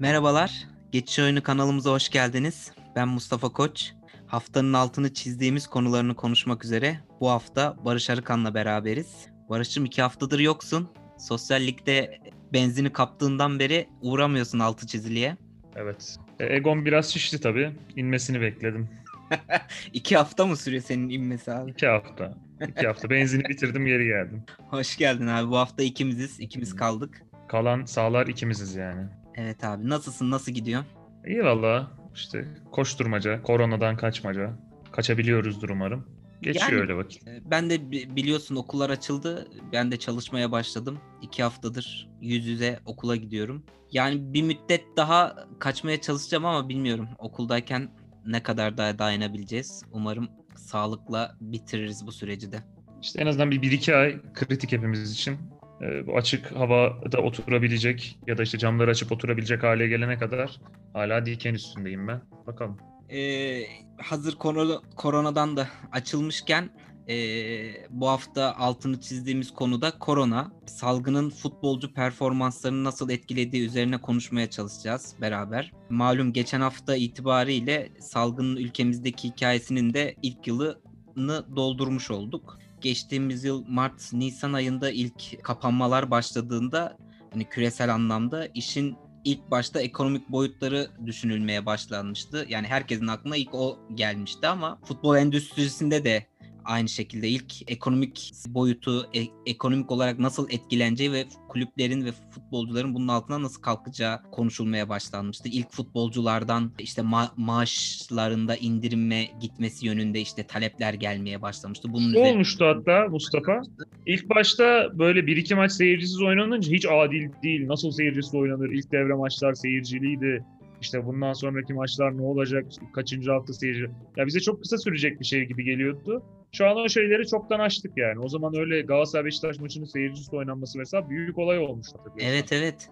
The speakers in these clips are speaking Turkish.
Merhabalar, Geçiş Oyunu kanalımıza hoş geldiniz. Ben Mustafa Koç. Haftanın altını çizdiğimiz konularını konuşmak üzere bu hafta Barış Arıkan'la beraberiz. Barış'cığım iki haftadır yoksun. Sosyallikte benzini kaptığından beri uğramıyorsun altı çiziliye. Evet. E, Egon biraz şişti tabii. İnmesini bekledim. iki hafta mı sürüyor senin inmesi abi? İki hafta. İki hafta. Benzini bitirdim geri geldim. Hoş geldin abi. Bu hafta ikimiziz. ikimiz kaldık. Kalan sağlar ikimiziz yani. Evet abi. Nasılsın? Nasıl gidiyor? İyi valla. İşte koşturmaca, koronadan kaçmaca. Kaçabiliyoruzdur umarım. Geçiyor Yani- öyle vakit. Ee, Ben de bi- biliyorsun okullar açıldı. Ben de çalışmaya başladım. İki haftadır yüz yüze okula gidiyorum. Yani bir müddet daha kaçmaya çalışacağım ama bilmiyorum. Okuldayken ne kadar daha dayanabileceğiz. Umarım sağlıkla bitiririz bu süreci de. İşte en azından bir, bir iki ay kritik hepimiz için. E, bu açık havada oturabilecek ya da işte camları açıp oturabilecek hale gelene kadar hala diken üstündeyim ben. Bakalım. Ee, hazır korona, koronadan da açılmışken ee, bu hafta altını çizdiğimiz konuda korona. Salgının futbolcu performanslarını nasıl etkilediği üzerine konuşmaya çalışacağız beraber. Malum geçen hafta itibariyle salgının ülkemizdeki hikayesinin de ilk yılını doldurmuş olduk. Geçtiğimiz yıl Mart-Nisan ayında ilk kapanmalar başladığında hani küresel anlamda işin ilk başta ekonomik boyutları düşünülmeye başlanmıştı. Yani herkesin aklına ilk o gelmişti ama futbol endüstrisinde de aynı şekilde ilk ekonomik boyutu, e- ekonomik olarak nasıl etkileneceği ve kulüplerin ve futbolcuların bunun altına nasıl kalkacağı konuşulmaya başlanmıştı. İlk futbolculardan işte ma- maaşlarında indirime gitmesi yönünde işte talepler gelmeye başlamıştı. Bunun Ne olmuştu hatta Mustafa? İlk başta böyle bir iki maç seyircisiz oynanınca hiç adil değil. Nasıl seyircisiz oynanır? İlk devre maçlar seyirciliydi. İşte bundan sonraki maçlar ne olacak? Kaçıncı hafta seyirci? Ya bize çok kısa sürecek bir şey gibi geliyordu. Şu an o şeyleri çoktan açtık yani. O zaman öyle Galatasaray Beşiktaş maçının seyircisiz oynanması mesela büyük olay olmuştu. hatırlıyorsan. Evet evet.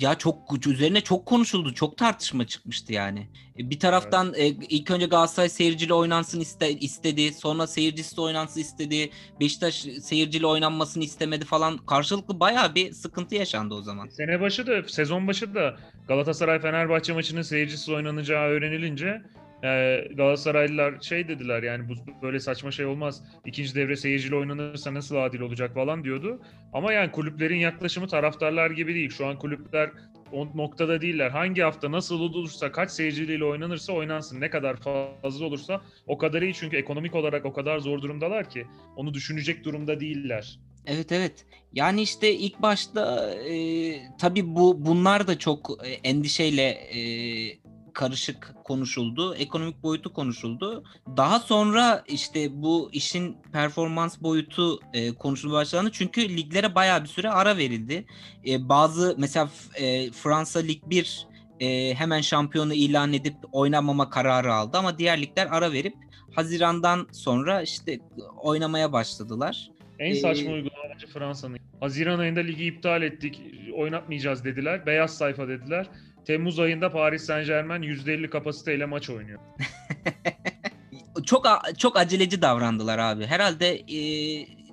Ya çok üzerine çok konuşuldu. Çok tartışma çıkmıştı yani. E, Bir taraftan e, ilk önce Galatasaray seyircili oynansın iste, istedi. Sonra seyircisiz oynansın istedi. Beşiktaş seyircili oynanmasını istemedi falan. Karşılıklı bayağı bir sıkıntı yaşandı o zaman. Sene başı da, sezon başı da Galatasaray Fenerbahçe maçının seyircisiz oynanacağı öğrenilince e, Galatasaraylılar şey dediler yani bu böyle saçma şey olmaz. İkinci devre seyirciyle oynanırsa nasıl adil olacak falan diyordu. Ama yani kulüplerin yaklaşımı taraftarlar gibi değil. Şu an kulüpler o noktada değiller. Hangi hafta nasıl olursa kaç seyirciyle oynanırsa oynansın. Ne kadar fazla olursa o kadar iyi. Çünkü ekonomik olarak o kadar zor durumdalar ki onu düşünecek durumda değiller. Evet evet. Yani işte ilk başta e, tabii bu bunlar da çok e, endişeyle e, karışık konuşuldu. Ekonomik boyutu konuşuldu. Daha sonra işte bu işin performans boyutu e, konuşulmaya başlandı. Çünkü liglere bayağı bir süre ara verildi. E, bazı mesela e, Fransa Lig 1 e, hemen şampiyonu ilan edip oynamama kararı aldı ama diğer ligler ara verip Haziran'dan sonra işte oynamaya başladılar. En Ee, saçma uygulama bence Fransa'nın. Haziran ayında ligi iptal ettik, oynatmayacağız dediler. Beyaz sayfa dediler. Temmuz ayında Paris Saint Germain %50 kapasiteyle maç oynuyor. çok çok aceleci davrandılar abi. Herhalde e,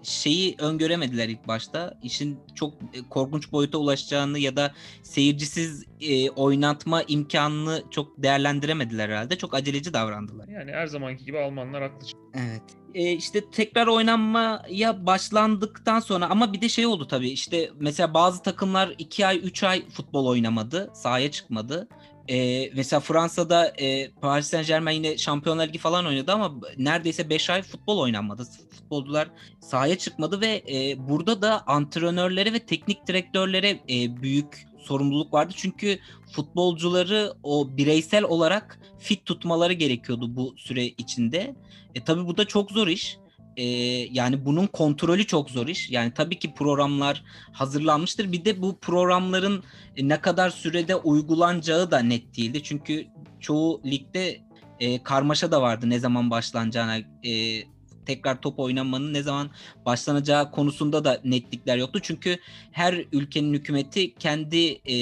şeyi öngöremediler ilk başta. İşin çok e, korkunç boyuta ulaşacağını ya da seyircisiz e, oynatma imkanını çok değerlendiremediler herhalde. Çok aceleci davrandılar. Yani her zamanki gibi Almanlar haklı. Evet. E, işte tekrar oynanmaya başlandıktan sonra ama bir de şey oldu tabii işte mesela bazı takımlar 2 ay 3 ay futbol oynamadı. Sahaya çıkmadı. E, mesela Fransa'da e, Paris Saint Germain yine Şampiyonlar Ligi falan oynadı ama neredeyse 5 ay futbol oynanmadı. Futbolcular sahaya çıkmadı ve e, burada da antrenörlere ve teknik direktörlere e, büyük sorumluluk vardı. Çünkü futbolcuları o bireysel olarak fit tutmaları gerekiyordu bu süre içinde. E tabii bu da çok zor iş. E, yani bunun kontrolü çok zor iş. Yani tabii ki programlar hazırlanmıştır. Bir de bu programların ne kadar sürede uygulanacağı da net değildi. Çünkü çoğu ligde e, karmaşa da vardı ne zaman başlanacağına. E, tekrar top oynanmanın ne zaman başlanacağı konusunda da netlikler yoktu. Çünkü her ülkenin hükümeti kendi e,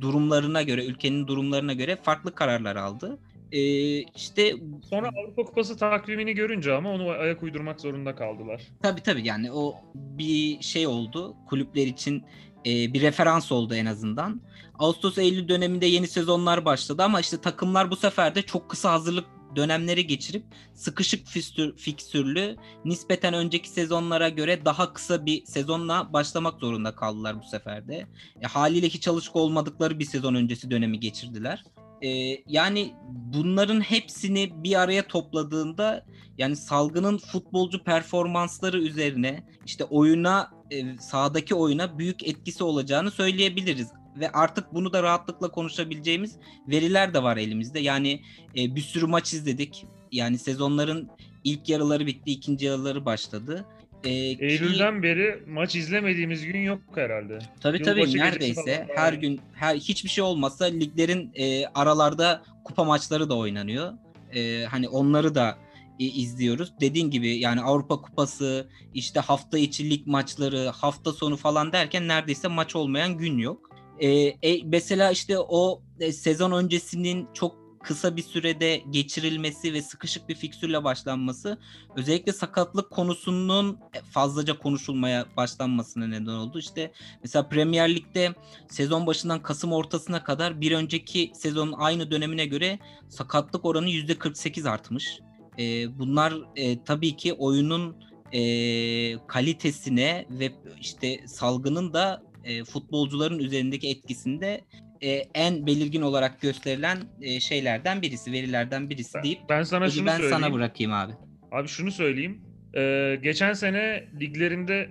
durumlarına göre, ülkenin durumlarına göre farklı kararlar aldı. E, işte Sonra Avrupa Kupası takvimini görünce ama onu ayak uydurmak zorunda kaldılar. Tabii tabii yani o bir şey oldu. Kulüpler için e, bir referans oldu en azından. Ağustos-Eylül döneminde yeni sezonlar başladı ama işte takımlar bu sefer de çok kısa hazırlık dönemleri geçirip sıkışık fikstür, fiksürlü nispeten önceki sezonlara göre daha kısa bir sezonla başlamak zorunda kaldılar bu sefer de. E, haliyle hiç alışık olmadıkları bir sezon öncesi dönemi geçirdiler. E, yani bunların hepsini bir araya topladığında yani salgının futbolcu performansları üzerine işte oyuna e, sahadaki oyuna büyük etkisi olacağını söyleyebiliriz ve artık bunu da rahatlıkla konuşabileceğimiz veriler de var elimizde. Yani e, bir sürü maç izledik. Yani sezonların ilk yarıları bitti, ikinci yarıları başladı. E, Eylül'den ki, beri maç izlemediğimiz gün yok herhalde. Tabii Yılbaşı tabii neredeyse her gün her hiçbir şey olmazsa liglerin e, aralarda kupa maçları da oynanıyor. E, hani onları da e, izliyoruz. Dediğin gibi yani Avrupa Kupası, işte hafta içi lig maçları, hafta sonu falan derken neredeyse maç olmayan gün yok. E, e, mesela işte o e, sezon öncesinin çok kısa bir sürede geçirilmesi ve sıkışık bir fiksürle başlanması özellikle sakatlık konusunun fazlaca konuşulmaya başlanmasına neden oldu. İşte mesela Premier Lig'de sezon başından Kasım ortasına kadar bir önceki sezonun aynı dönemine göre sakatlık oranı %48 artmış. E, bunlar e, tabii ki oyunun e, kalitesine ve işte salgının da e, futbolcuların üzerindeki etkisinde e, en belirgin olarak gösterilen e, şeylerden birisi, verilerden birisi deyip ben sana şunu ben söyleyeyim. sana bırakayım abi. Abi şunu söyleyeyim. Ee, geçen sene liglerinde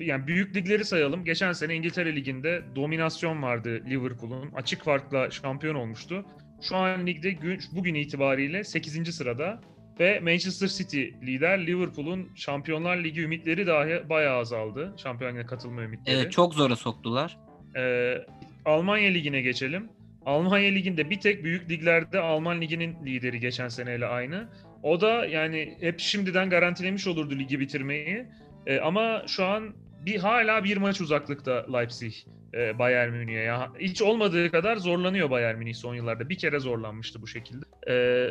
yani büyük ligleri sayalım. Geçen sene İngiltere liginde dominasyon vardı Liverpool'un. Açık farkla şampiyon olmuştu. Şu an ligde gün, bugün itibariyle 8. sırada ve Manchester City lider. Liverpool'un Şampiyonlar Ligi ümitleri dahi bayağı azaldı. Şampiyonluğa katılma ümitleri. Evet çok zora soktular. Ee, Almanya Ligi'ne geçelim. Almanya Ligi'nde bir tek büyük liglerde Alman Ligi'nin lideri geçen seneyle aynı. O da yani hep şimdiden garantilemiş olurdu ligi bitirmeyi. Ee, ama şu an bir hala bir maç uzaklıkta Leipzig e, Bayern Münih'e. Ya, hiç olmadığı kadar zorlanıyor Bayern Münih son yıllarda. Bir kere zorlanmıştı bu şekilde. Ee,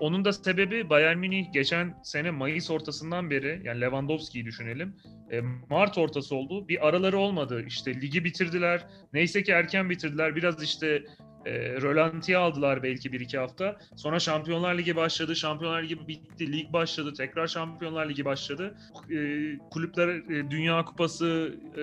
onun da sebebi Bayern Münih geçen sene Mayıs ortasından beri yani Lewandowski'yi düşünelim. E, Mart ortası oldu. Bir araları olmadı. İşte ligi bitirdiler. Neyse ki erken bitirdiler. Biraz işte e, rölantiye aldılar belki bir iki hafta. Sonra Şampiyonlar Ligi başladı. Şampiyonlar Ligi bitti. Lig başladı. Tekrar Şampiyonlar Ligi başladı. E, kulüpler e, Dünya Kupası, e,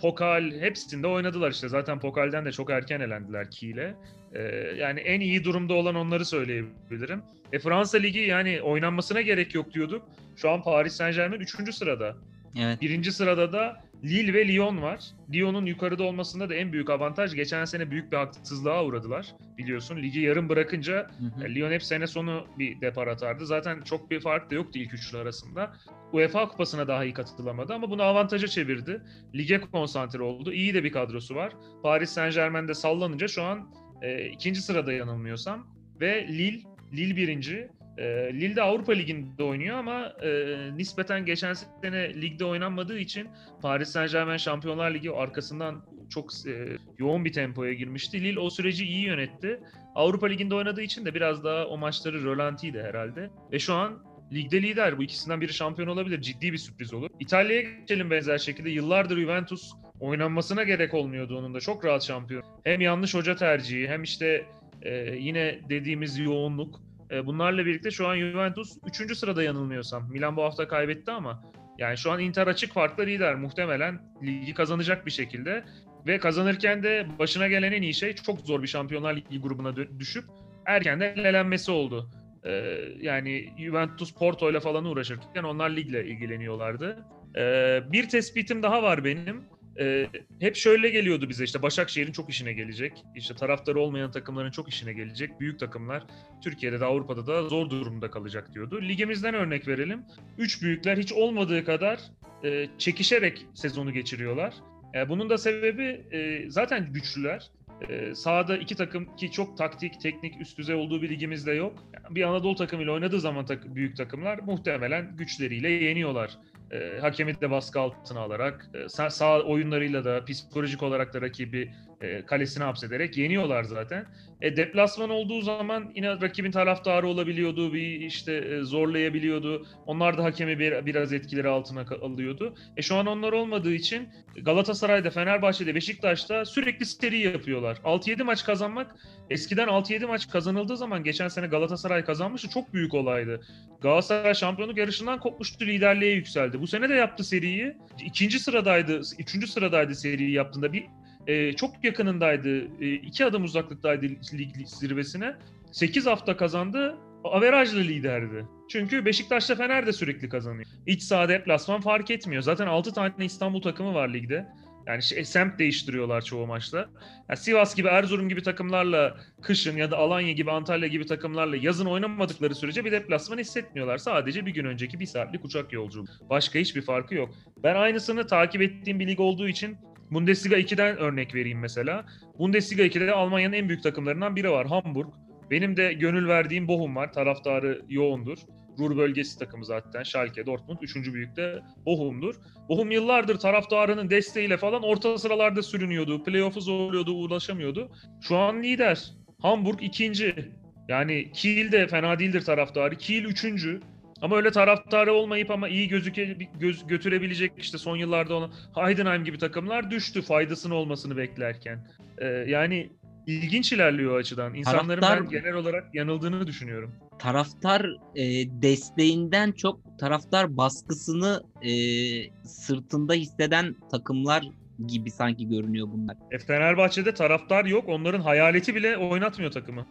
Pokal hepsinde oynadılar işte. Zaten Pokal'den de çok erken elendiler Kiel'e. E, yani en iyi durumda olan onları söyleyebilirim. E, Fransa Ligi yani oynanmasına gerek yok diyorduk. Şu an Paris Saint Germain 3. sırada. Evet. Birinci sırada da Lille ve Lyon var. Lyon'un yukarıda olmasında da en büyük avantaj. Geçen sene büyük bir haksızlığa uğradılar. Biliyorsun ligi yarım bırakınca hı hı. Lyon hep sene sonu bir depar atardı. Zaten çok bir fark da yoktu ilk üçlü arasında. UEFA kupasına daha iyi katılamadı ama bunu avantaja çevirdi. Lige konsantre oldu. İyi de bir kadrosu var. Paris Saint Germain'de sallanınca şu an e, ikinci sırada yanılmıyorsam. Ve Lille, Lille birinci. E, Lille de Avrupa Ligi'nde oynuyor ama e, nispeten geçen sene ligde oynanmadığı için Paris Saint Germain Şampiyonlar Ligi arkasından çok e, yoğun bir tempoya girmişti. Lille o süreci iyi yönetti. Avrupa Ligi'nde oynadığı için de biraz daha o maçları rölantiydi herhalde. Ve şu an ligde lider. Bu ikisinden biri şampiyon olabilir. Ciddi bir sürpriz olur. İtalya'ya geçelim benzer şekilde. Yıllardır Juventus oynanmasına gerek olmuyordu onun da. Çok rahat şampiyon. Hem yanlış hoca tercihi hem işte e, yine dediğimiz yoğunluk. E, bunlarla birlikte şu an Juventus 3. sırada yanılmıyorsam. Milan bu hafta kaybetti ama yani şu an Inter açık farkla lider. Muhtemelen ligi kazanacak bir şekilde. Ve kazanırken de başına gelen en iyi şey çok zor bir Şampiyonlar Ligi grubuna düşüp erkenden elenmesi oldu. Ee, yani Juventus Porto ile falan uğraşırken onlar ligle ilgileniyorlardı. Ee, bir tespitim daha var benim e, hep şöyle geliyordu bize işte Başakşehir'in çok işine gelecek. İşte taraftarı olmayan takımların çok işine gelecek. Büyük takımlar Türkiye'de de Avrupa'da da zor durumda kalacak diyordu. Ligimizden örnek verelim. Üç büyükler hiç olmadığı kadar e, çekişerek sezonu geçiriyorlar. E, bunun da sebebi e, zaten güçlüler. E, sahada iki takım ki çok taktik, teknik, üst düzey olduğu bir ligimizde yok. Yani bir Anadolu takımıyla oynadığı zaman tak, büyük takımlar muhtemelen güçleriyle yeniyorlar e, hakemi de baskı altına alarak e, sağ, oyunlarıyla da psikolojik olarak da rakibi e, kalesine hapsederek yeniyorlar zaten. E, deplasman olduğu zaman yine rakibin taraftarı olabiliyordu, bir işte e, zorlayabiliyordu. Onlar da hakemi bir, biraz etkileri altına alıyordu. E şu an onlar olmadığı için Galatasaray'da, Fenerbahçe'de, Beşiktaş'ta sürekli seri yapıyorlar. 6-7 maç kazanmak eskiden 6-7 maç kazanıldığı zaman geçen sene Galatasaray kazanmıştı. Çok büyük olaydı. Galatasaray şampiyonluk yarışından kopmuştu, liderliğe yükseldi. Bu sene de yaptı seriyi. İkinci sıradaydı, üçüncü sıradaydı seriyi yaptığında. Bir e, çok yakınındaydı. E, iki adım uzaklıktaydı lig zirvesine. 8 hafta kazandı. Averajlı liderdi. Çünkü Beşiktaş'ta Fener de sürekli kazanıyor. İç saha deplasman fark etmiyor. Zaten 6 tane İstanbul takımı var ligde. Yani şey, semt değiştiriyorlar çoğu maçta. Yani Sivas gibi, Erzurum gibi takımlarla kışın ya da Alanya gibi, Antalya gibi takımlarla yazın oynamadıkları sürece bir deplasman hissetmiyorlar. Sadece bir gün önceki bir saatlik uçak yolculuğu. Başka hiçbir farkı yok. Ben aynısını takip ettiğim bir lig olduğu için Bundesliga 2'den örnek vereyim mesela. Bundesliga 2'de Almanya'nın en büyük takımlarından biri var Hamburg. Benim de gönül verdiğim Bochum var. Taraftarı yoğundur. Ruhr bölgesi takımı zaten. Schalke, Dortmund. Üçüncü büyük de Bochum'dur. Bochum yıllardır taraftarının desteğiyle falan orta sıralarda sürünüyordu. Playoff'u zorluyordu, ulaşamıyordu. Şu an lider. Hamburg ikinci. Yani Kiel de fena değildir taraftarı. Kiel üçüncü. Ama öyle taraftarı olmayıp ama iyi gözüke göz, götürebilecek işte son yıllarda ona Heidenheim gibi takımlar düştü faydasını olmasını beklerken. Ee, yani ilginç ilerliyor o açıdan. İnsanların taraftar, ben genel olarak yanıldığını düşünüyorum. Taraftar e, desteğinden çok taraftar baskısını e, sırtında hisseden takımlar gibi sanki görünüyor bunlar. E Fenerbahçe'de taraftar yok. Onların hayaleti bile oynatmıyor takımı.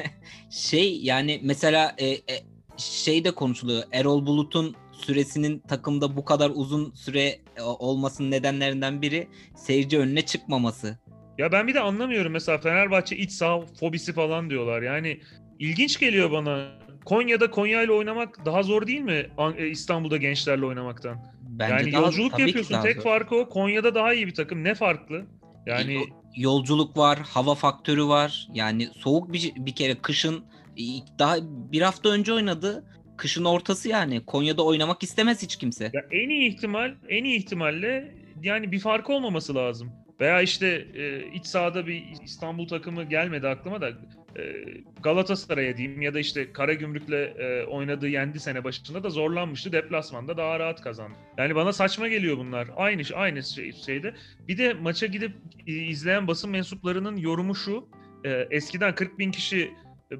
şey yani mesela e, e, şey de konuşuluyor. Erol Bulut'un süresinin takımda bu kadar uzun süre e, olmasının nedenlerinden biri seyirci önüne çıkmaması. Ya ben bir de anlamıyorum mesela Fenerbahçe iç saha fobisi falan diyorlar. Yani ilginç geliyor bana. Konya'da Konya ile oynamak daha zor değil mi e, İstanbul'da gençlerle oynamaktan? Bence yani daha, yolculuk yapıyorsun. Tek zor. farkı o. Konya'da daha iyi bir takım. Ne farklı? Yani yolculuk var, hava faktörü var. Yani soğuk bir bir kere kışın daha bir hafta önce oynadı. Kışın ortası yani. Konya'da oynamak istemez hiç kimse. Ya en iyi ihtimal, en iyi ihtimalle yani bir farkı olmaması lazım. Veya işte e, iç sahada bir İstanbul takımı gelmedi aklıma da e, Galatasaray'a diyeyim ya da işte Karagümrük'le e, oynadığı yendi sene başında da zorlanmıştı. Deplasmanda daha rahat kazandı. Yani bana saçma geliyor bunlar. Aynı aynı şey, şeyde. Bir de maça gidip e, izleyen basın mensuplarının yorumu şu. E, eskiden 40 bin kişi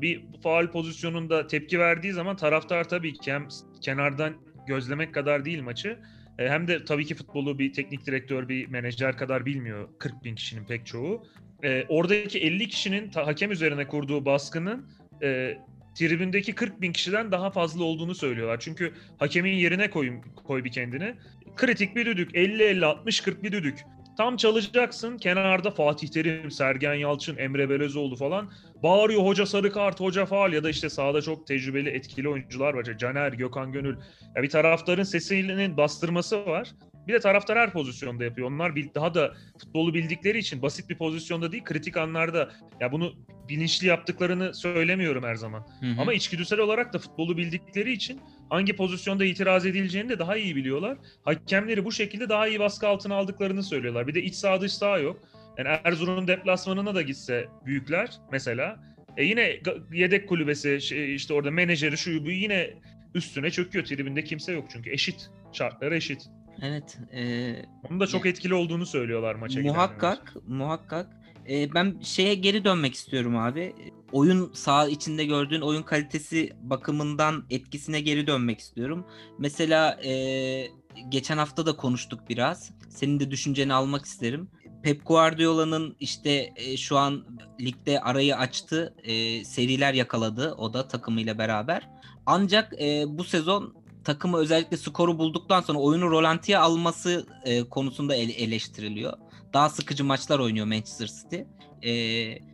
bir faal pozisyonunda tepki verdiği zaman taraftar tabii ki hem kenardan gözlemek kadar değil maçı e, hem de tabii ki futbolu bir teknik direktör, bir menajer kadar bilmiyor 40 bin kişinin pek çoğu. E, oradaki 50 kişinin hakem üzerine kurduğu baskının e, tribündeki 40 bin kişiden daha fazla olduğunu söylüyorlar. Çünkü hakemin yerine koy, koy bir kendini. Kritik bir düdük, 50-50-60-40 bir düdük. Tam çalacaksın. Kenarda Fatih Terim, Sergen Yalçın, Emre Belözoğlu falan bağırıyor hoca sarı kart, hoca faal ya da işte sahada çok tecrübeli, etkili oyuncular var. Caner, Gökhan Gönül. Ya bir taraftarın sesinin bastırması var. Bir de taraftar her pozisyonda yapıyor. Onlar daha da futbolu bildikleri için basit bir pozisyonda değil, kritik anlarda ya bunu bilinçli yaptıklarını söylemiyorum her zaman. Hı hı. Ama içgüdüsel olarak da futbolu bildikleri için hangi pozisyonda itiraz edileceğini de daha iyi biliyorlar. Hakemleri bu şekilde daha iyi baskı altına aldıklarını söylüyorlar. Bir de iç sağ dış sağ yok. Yani Erzurum'un deplasmanına da gitse büyükler mesela e yine yedek kulübesi işte orada menajeri şu bu yine üstüne çöküyor. Tribünde kimse yok çünkü eşit. Şartları eşit. Evet. E, Onun da çok etkili olduğunu söylüyorlar maça Muhakkak, gidenler. muhakkak. E, ben şeye geri dönmek istiyorum abi. Oyun sağ içinde gördüğün oyun kalitesi bakımından etkisine geri dönmek istiyorum. Mesela e, geçen hafta da konuştuk biraz. Senin de düşünceni almak isterim. Pep Guardiola'nın işte e, şu an ligde arayı açtı, e, seriler yakaladı o da takımıyla beraber. Ancak e, bu sezon takımı özellikle skoru bulduktan sonra oyunu rolantiye alması e, konusunda ele- eleştiriliyor. Daha sıkıcı maçlar oynuyor Manchester City. E,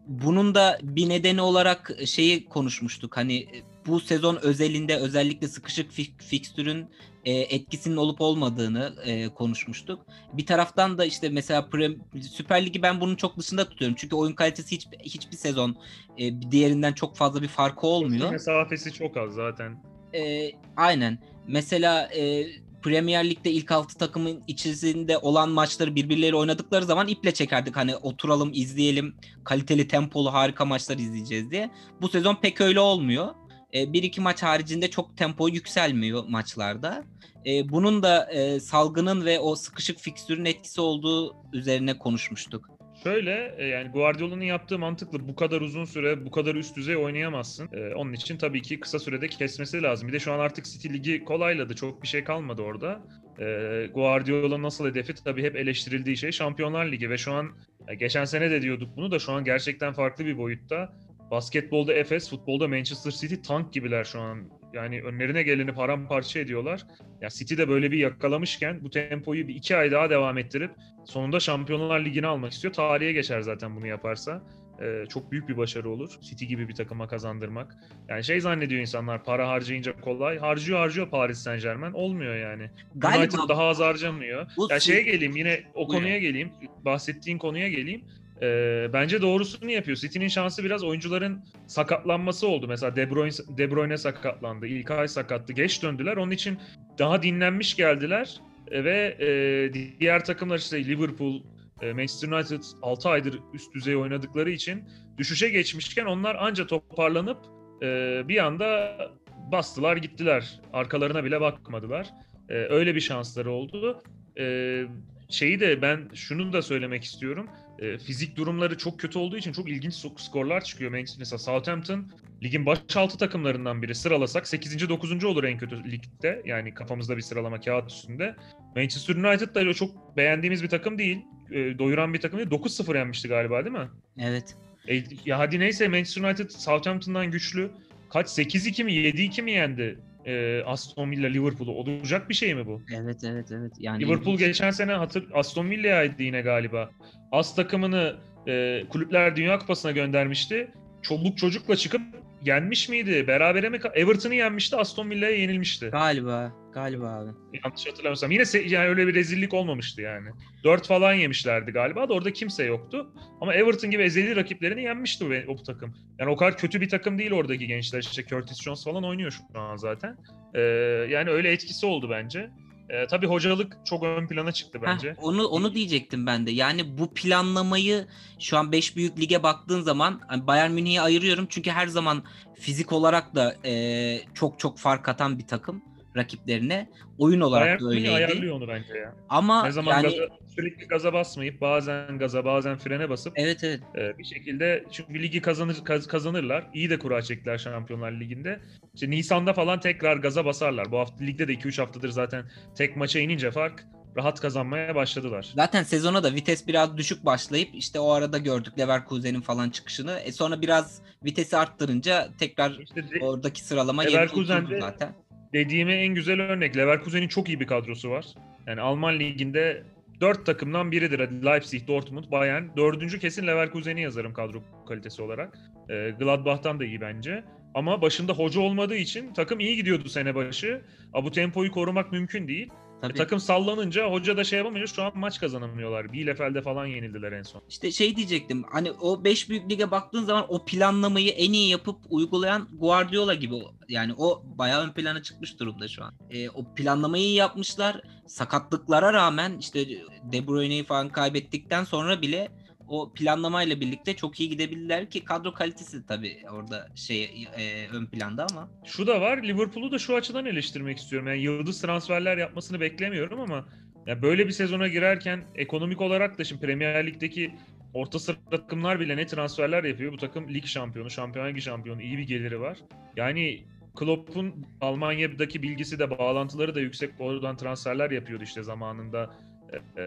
bunun da bir nedeni olarak şeyi konuşmuştuk. Hani bu sezon özelinde özellikle sıkışık fik- fikstürün e, etkisinin olup olmadığını e, konuşmuştuk. Bir taraftan da işte mesela Prem, Süper Ligi ben bunun çok dışında tutuyorum. Çünkü oyun kalitesi hiç, hiçbir sezon e, diğerinden çok fazla bir farkı olmuyor. Mesafesi çok az zaten. E, aynen. Mesela e, Premier Lig'de ilk altı takımın içerisinde olan maçları birbirleriyle oynadıkları zaman iple çekerdik. Hani oturalım izleyelim kaliteli tempolu harika maçlar izleyeceğiz diye. Bu sezon pek öyle olmuyor. E, bir iki maç haricinde çok tempo yükselmiyor maçlarda. E, bunun da e, salgının ve o sıkışık fikstürün etkisi olduğu üzerine konuşmuştuk. Şöyle e, yani Guardiola'nın yaptığı mantıklı. Bu kadar uzun süre, bu kadar üst düzey oynayamazsın. Ee, onun için tabii ki kısa sürede kesmesi lazım. Bir de şu an artık City Ligi kolayladı. Çok bir şey kalmadı orada. Ee, Guardiola nasıl hedefi tabii hep eleştirildiği şey Şampiyonlar Ligi ve şu an geçen sene de diyorduk bunu da şu an gerçekten farklı bir boyutta. Basketbolda Efes, futbolda Manchester City tank gibiler şu an. Yani önlerine geleni paramparça ediyorlar. Ya City de böyle bir yakalamışken bu tempoyu bir iki ay daha devam ettirip sonunda Şampiyonlar Ligi'ni almak istiyor. Tarihe geçer zaten bunu yaparsa. Ee, çok büyük bir başarı olur. City gibi bir takıma kazandırmak. Yani şey zannediyor insanlar para harcayınca kolay. Harcıyor harcıyor Paris Saint Germain. Olmuyor yani. Galiba United daha az harcamıyor. Ya yani şeye geleyim yine o konuya geleyim. Bahsettiğin konuya geleyim. E, bence doğrusunu yapıyor. City'nin şansı biraz oyuncuların sakatlanması oldu. Mesela De Bruyne, De Bruyne sakatlandı. İlkay sakattı. Geç döndüler. Onun için daha dinlenmiş geldiler. E, ve e, diğer takımlar işte Liverpool, e, Manchester United 6 aydır üst düzey oynadıkları için düşüşe geçmişken onlar anca toparlanıp e, bir anda bastılar gittiler. Arkalarına bile bakmadılar. E, öyle bir şansları oldu. E, şeyi de ben şunu da söylemek istiyorum e, fizik durumları çok kötü olduğu için çok ilginç skorlar çıkıyor. Mesela Southampton ligin baş altı takımlarından biri sıralasak 8. 9. olur en kötü ligde. Yani kafamızda bir sıralama kağıt üstünde. Manchester United da çok beğendiğimiz bir takım değil. E, doyuran bir takım değil. 9-0 yenmişti galiba değil mi? Evet. E, ya hadi neyse Manchester United Southampton'dan güçlü. Kaç 8-2 mi 7-2 mi yendi e, Aston Villa Liverpool'u olacak bir şey mi bu? Evet evet evet. Yani Liverpool ilginç. geçen sene hatır Aston Villa'ydı yine galiba. As takımını e, Kulüpler Dünya Kupası'na göndermişti. Çoluk çocukla çıkıp yenmiş miydi? Berabere mi? Everton'ı yenmişti, Aston Villa'ya yenilmişti. Galiba, galiba abi. Yanlış hatırlamıyorsam. Yine yani öyle bir rezillik olmamıştı yani. 4 falan yemişlerdi galiba da orada kimse yoktu. Ama Everton gibi ezeli rakiplerini yenmişti o, o takım. Yani o kadar kötü bir takım değil oradaki gençler. İşte Curtis Jones falan oynuyor şu an zaten. Ee, yani öyle etkisi oldu bence. E, tabii hocalık çok ön plana çıktı bence. Heh, onu onu diyecektim ben de. Yani bu planlamayı şu an 5 büyük lige baktığın zaman hani Bayern Münih'i ayırıyorum çünkü her zaman fizik olarak da e, çok çok fark atan bir takım rakiplerine. Oyun olarak Bayern da öyleydi. ayarlıyor onu bence ya. Ama ne zaman yani gaza, sürekli gaza basmayıp bazen gaza bazen frene basıp Evet evet. E, bir şekilde çünkü ligi kazanır kaz, kazanırlar. İyi de kura çektiler Şampiyonlar Ligi'nde. İşte Nisan'da falan tekrar gaza basarlar. Bu hafta ligde de 2-3 haftadır zaten tek maça inince fark rahat kazanmaya başladılar. Zaten sezona da vites biraz düşük başlayıp işte o arada gördük Leverkusen'in falan çıkışını. E sonra biraz vitesi arttırınca tekrar işte de, oradaki sıralama Leverkusen'de zaten dediğime en güzel örnek. Leverkusen'in çok iyi bir kadrosu var. Yani Alman liginde dört takımdan biridir. Leipzig, Dortmund, Bayern. Dördüncü kesin Leverkusen'i yazarım kadro kalitesi olarak. Ee, Gladbach'tan da iyi bence. Ama başında hoca olmadığı için takım iyi gidiyordu sene başı. Ama bu tempoyu korumak mümkün değil. Tabii. E, takım sallanınca hoca da şey yapamayınca şu an maç kazanamıyorlar. Bielefeld'de falan yenildiler en son. İşte şey diyecektim. Hani o 5 büyük lige baktığın zaman o planlamayı en iyi yapıp uygulayan Guardiola gibi. Yani o bayağı ön plana çıkmış durumda şu an. E, o planlamayı yapmışlar. Sakatlıklara rağmen işte De Bruyne'yi falan kaybettikten sonra bile o planlamayla birlikte çok iyi gidebilirler ki kadro kalitesi tabii orada şey e, ön planda ama. Şu da var Liverpool'u da şu açıdan eleştirmek istiyorum. Yani yıldız transferler yapmasını beklemiyorum ama ya böyle bir sezona girerken ekonomik olarak da şimdi Premier Lig'deki orta sıra takımlar bile ne transferler yapıyor. Bu takım lig şampiyonu, şampiyon ligi şampiyonu iyi bir geliri var. Yani Klopp'un Almanya'daki bilgisi de bağlantıları da yüksek. Oradan transferler yapıyordu işte zamanında. E,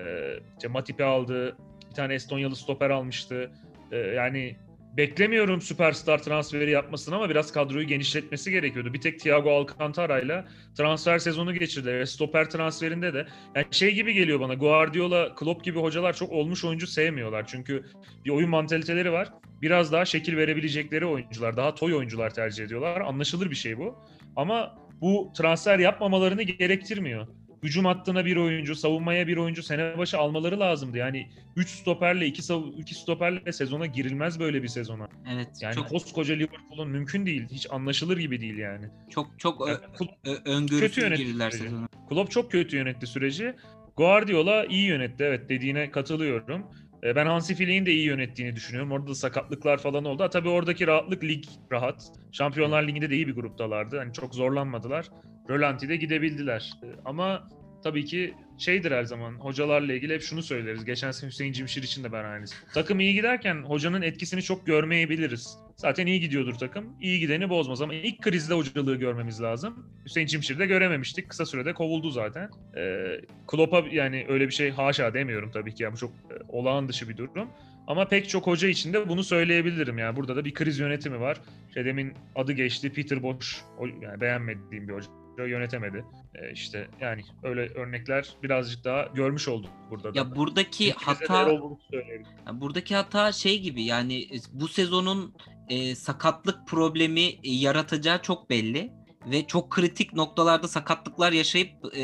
işte Matip'i aldı, bir tane Estonyalı stoper almıştı. Ee, yani beklemiyorum süperstar transferi yapmasını ama biraz kadroyu genişletmesi gerekiyordu. Bir tek Thiago Alcantara ile transfer sezonu geçirdi. Stoper transferinde de yani şey gibi geliyor bana. Guardiola, Klopp gibi hocalar çok olmuş oyuncu sevmiyorlar. Çünkü bir oyun mantaliteleri var. Biraz daha şekil verebilecekleri oyuncular, daha toy oyuncular tercih ediyorlar. Anlaşılır bir şey bu. Ama bu transfer yapmamalarını gerektirmiyor. Hücum hattına bir oyuncu, savunmaya bir oyuncu sene başı almaları lazımdı. Yani 3 stoperle 2 2 stoperle sezona girilmez böyle bir sezona. Evet. Yani çok koskoca Liverpool'un mümkün değil. Hiç anlaşılır gibi değil yani. çok çok Yani ö- öngörüsüz girdiler sezona. Klopp çok kötü yönetti süreci. Guardiola iyi yönetti. Evet dediğine katılıyorum. E, Ben Hansi Flick'in de iyi yönettiğini düşünüyorum. Orada da sakatlıklar falan oldu. Tabii oradaki rahatlık lig rahat. Şampiyonlar Ligi'nde de iyi bir gruptalardı. Hani çok zorlanmadılar. Rölanti'de gidebildiler. E, Ama tabii ki şeydir her zaman hocalarla ilgili hep şunu söyleriz. Geçen sene Hüseyin Cimşir için de ben aynısı. Takım iyi giderken hocanın etkisini çok görmeyebiliriz. Zaten iyi gidiyordur takım. İyi gideni bozmaz ama ilk krizde hocalığı görmemiz lazım. Hüseyin Cimşir'i de görememiştik. Kısa sürede kovuldu zaten. Ee, Klopp'a yani öyle bir şey haşa demiyorum tabii ki. Yani bu çok e, olağan dışı bir durum. Ama pek çok hoca için de bunu söyleyebilirim. Yani burada da bir kriz yönetimi var. İşte demin adı geçti Peter Bosch. O, yani beğenmediğim bir hoca yönetemedi. Ee, işte yani öyle örnekler birazcık daha görmüş olduk burada da. Ya buradaki de hata Erol Bulut söyleyebilirim. Ya buradaki hata şey gibi yani e, bu sezonun e, sakatlık problemi e, yaratacağı çok belli ve çok kritik noktalarda sakatlıklar yaşayıp e,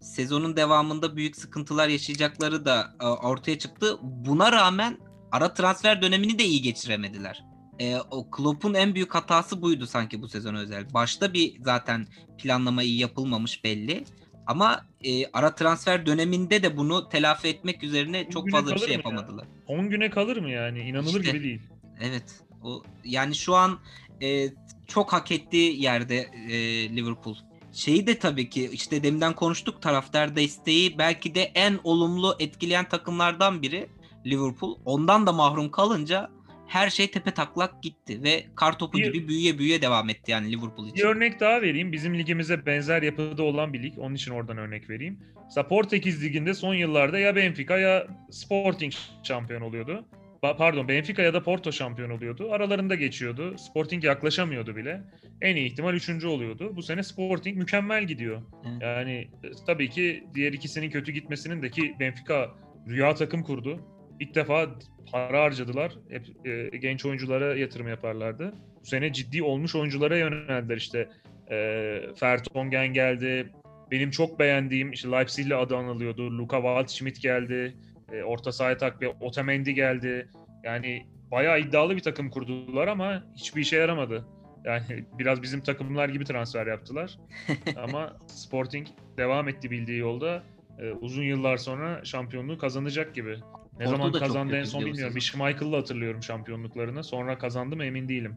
sezonun devamında büyük sıkıntılar yaşayacakları da e, ortaya çıktı. Buna rağmen ara transfer dönemini de iyi geçiremediler. E, o Klopp'un en büyük hatası buydu sanki bu sezon özel. Başta bir zaten planlama iyi yapılmamış belli. Ama e, ara transfer döneminde de bunu telafi etmek üzerine çok fazla bir şey mı ya? yapamadılar. 10 güne kalır mı yani? İnanılır İşte. gibi değil. Evet. O yani şu an e, çok hak ettiği yerde e, Liverpool. Şeyi de tabii ki işte deminden konuştuk taraftar desteği belki de en olumlu etkileyen takımlardan biri Liverpool. Ondan da mahrum kalınca her şey tepe taklak gitti ve kartopu Bir- gibi büyüye büyüye devam etti yani Liverpool Bir için. örnek daha vereyim. Bizim ligimize benzer yapıda olan bir lig. Onun için oradan örnek vereyim. Mesela Portekiz Ligi'nde son yıllarda ya Benfica ya Sporting şampiyon oluyordu. Pardon Benfica ya da Porto şampiyon oluyordu. Aralarında geçiyordu. Sporting yaklaşamıyordu bile. En iyi ihtimal üçüncü oluyordu. Bu sene Sporting mükemmel gidiyor. Evet. Yani e, tabii ki diğer ikisinin kötü gitmesinin de ki Benfica rüya takım kurdu. İlk defa para harcadılar. Hep e, genç oyunculara yatırım yaparlardı. Bu sene ciddi olmuş oyunculara yöneldiler işte. E, Vertonghen geldi. Benim çok beğendiğim işte Leipzig'li adı anılıyordu. Luka Waldschmidt geldi. E, orta sahaya takviye Otamendi geldi. Yani bayağı iddialı bir takım kurdular ama hiçbir işe yaramadı. Yani biraz bizim takımlar gibi transfer yaptılar. Ama Sporting devam etti bildiği yolda. E, uzun yıllar sonra şampiyonluğu kazanacak gibi. Ne Porto zaman kazandı en son bilmiyorum. Bir Schmeichel'la hatırlıyorum şampiyonluklarını. Sonra kazandı mı emin değilim.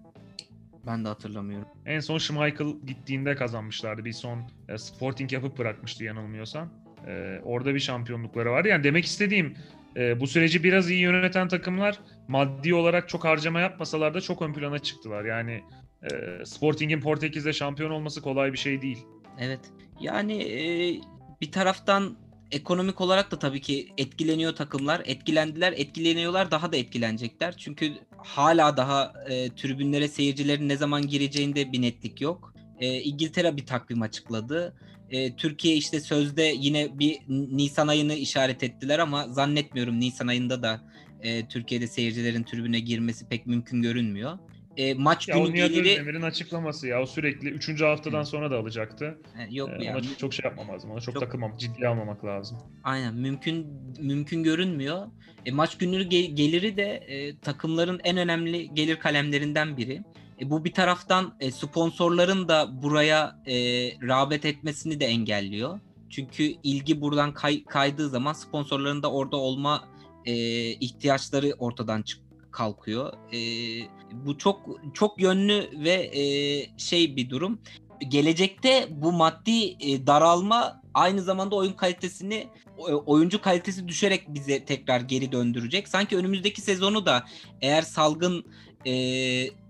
Ben de hatırlamıyorum. En son Schmeichel gittiğinde kazanmışlardı. Bir son e, Sporting yapıp bırakmıştı yanılmıyorsam. E, orada bir şampiyonlukları vardı. Yani demek istediğim e, bu süreci biraz iyi yöneten takımlar maddi olarak çok harcama yapmasalar da çok ön plana çıktılar. Yani e, Sporting'in Portekiz'de şampiyon olması kolay bir şey değil. Evet. Yani e, bir taraftan ekonomik olarak da tabii ki etkileniyor takımlar. Etkilendiler, etkileniyorlar, daha da etkilenecekler. Çünkü hala daha e, tribünlere seyircilerin ne zaman gireceğinde bir netlik yok. E, İngiltere bir takvim açıkladı. E, Türkiye işte sözde yine bir Nisan ayını işaret ettiler ama zannetmiyorum Nisan ayında da e, Türkiye'de seyircilerin tribüne girmesi pek mümkün görünmüyor. E, maç Ya günü Nihat geliri Özdemir'in açıklaması ya o sürekli 3. haftadan Hı. sonra da alacaktı. E, yok Ee, yani. ona çok şey yapmam lazım. Ona çok, Çok- takılmam, ciddiye almamak lazım. Aynen mümkün mümkün görünmüyor. E, maç günü ge- geliri de e, takımların en önemli gelir kalemlerinden biri. E, bu bir taraftan e, sponsorların da buraya e, rağbet etmesini de engelliyor. Çünkü ilgi buradan kay- kaydığı zaman sponsorların da orada olma e, ihtiyaçları ortadan çık kalkıyor. E, bu çok çok yönlü ve e, şey bir durum. Gelecekte bu maddi e, daralma aynı zamanda oyun kalitesini oyuncu kalitesi düşerek bize tekrar geri döndürecek. Sanki önümüzdeki sezonu da eğer salgın e,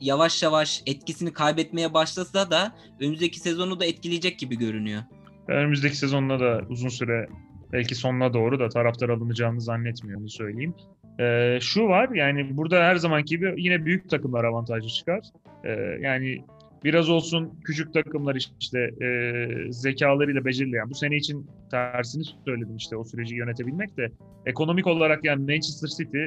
yavaş yavaş etkisini kaybetmeye başlasa da önümüzdeki sezonu da etkileyecek gibi görünüyor. Önümüzdeki sezonda da uzun süre belki sonuna doğru da taraftar alınacağını zannetmiyorum söyleyeyim. Ee, şu var yani burada her zamanki gibi yine büyük takımlar avantajlı çıkar. Ee, yani biraz olsun küçük takımlar işte e, zekalarıyla becerileyen bu sene için tersini söyledim işte o süreci yönetebilmek de ekonomik olarak yani Manchester City,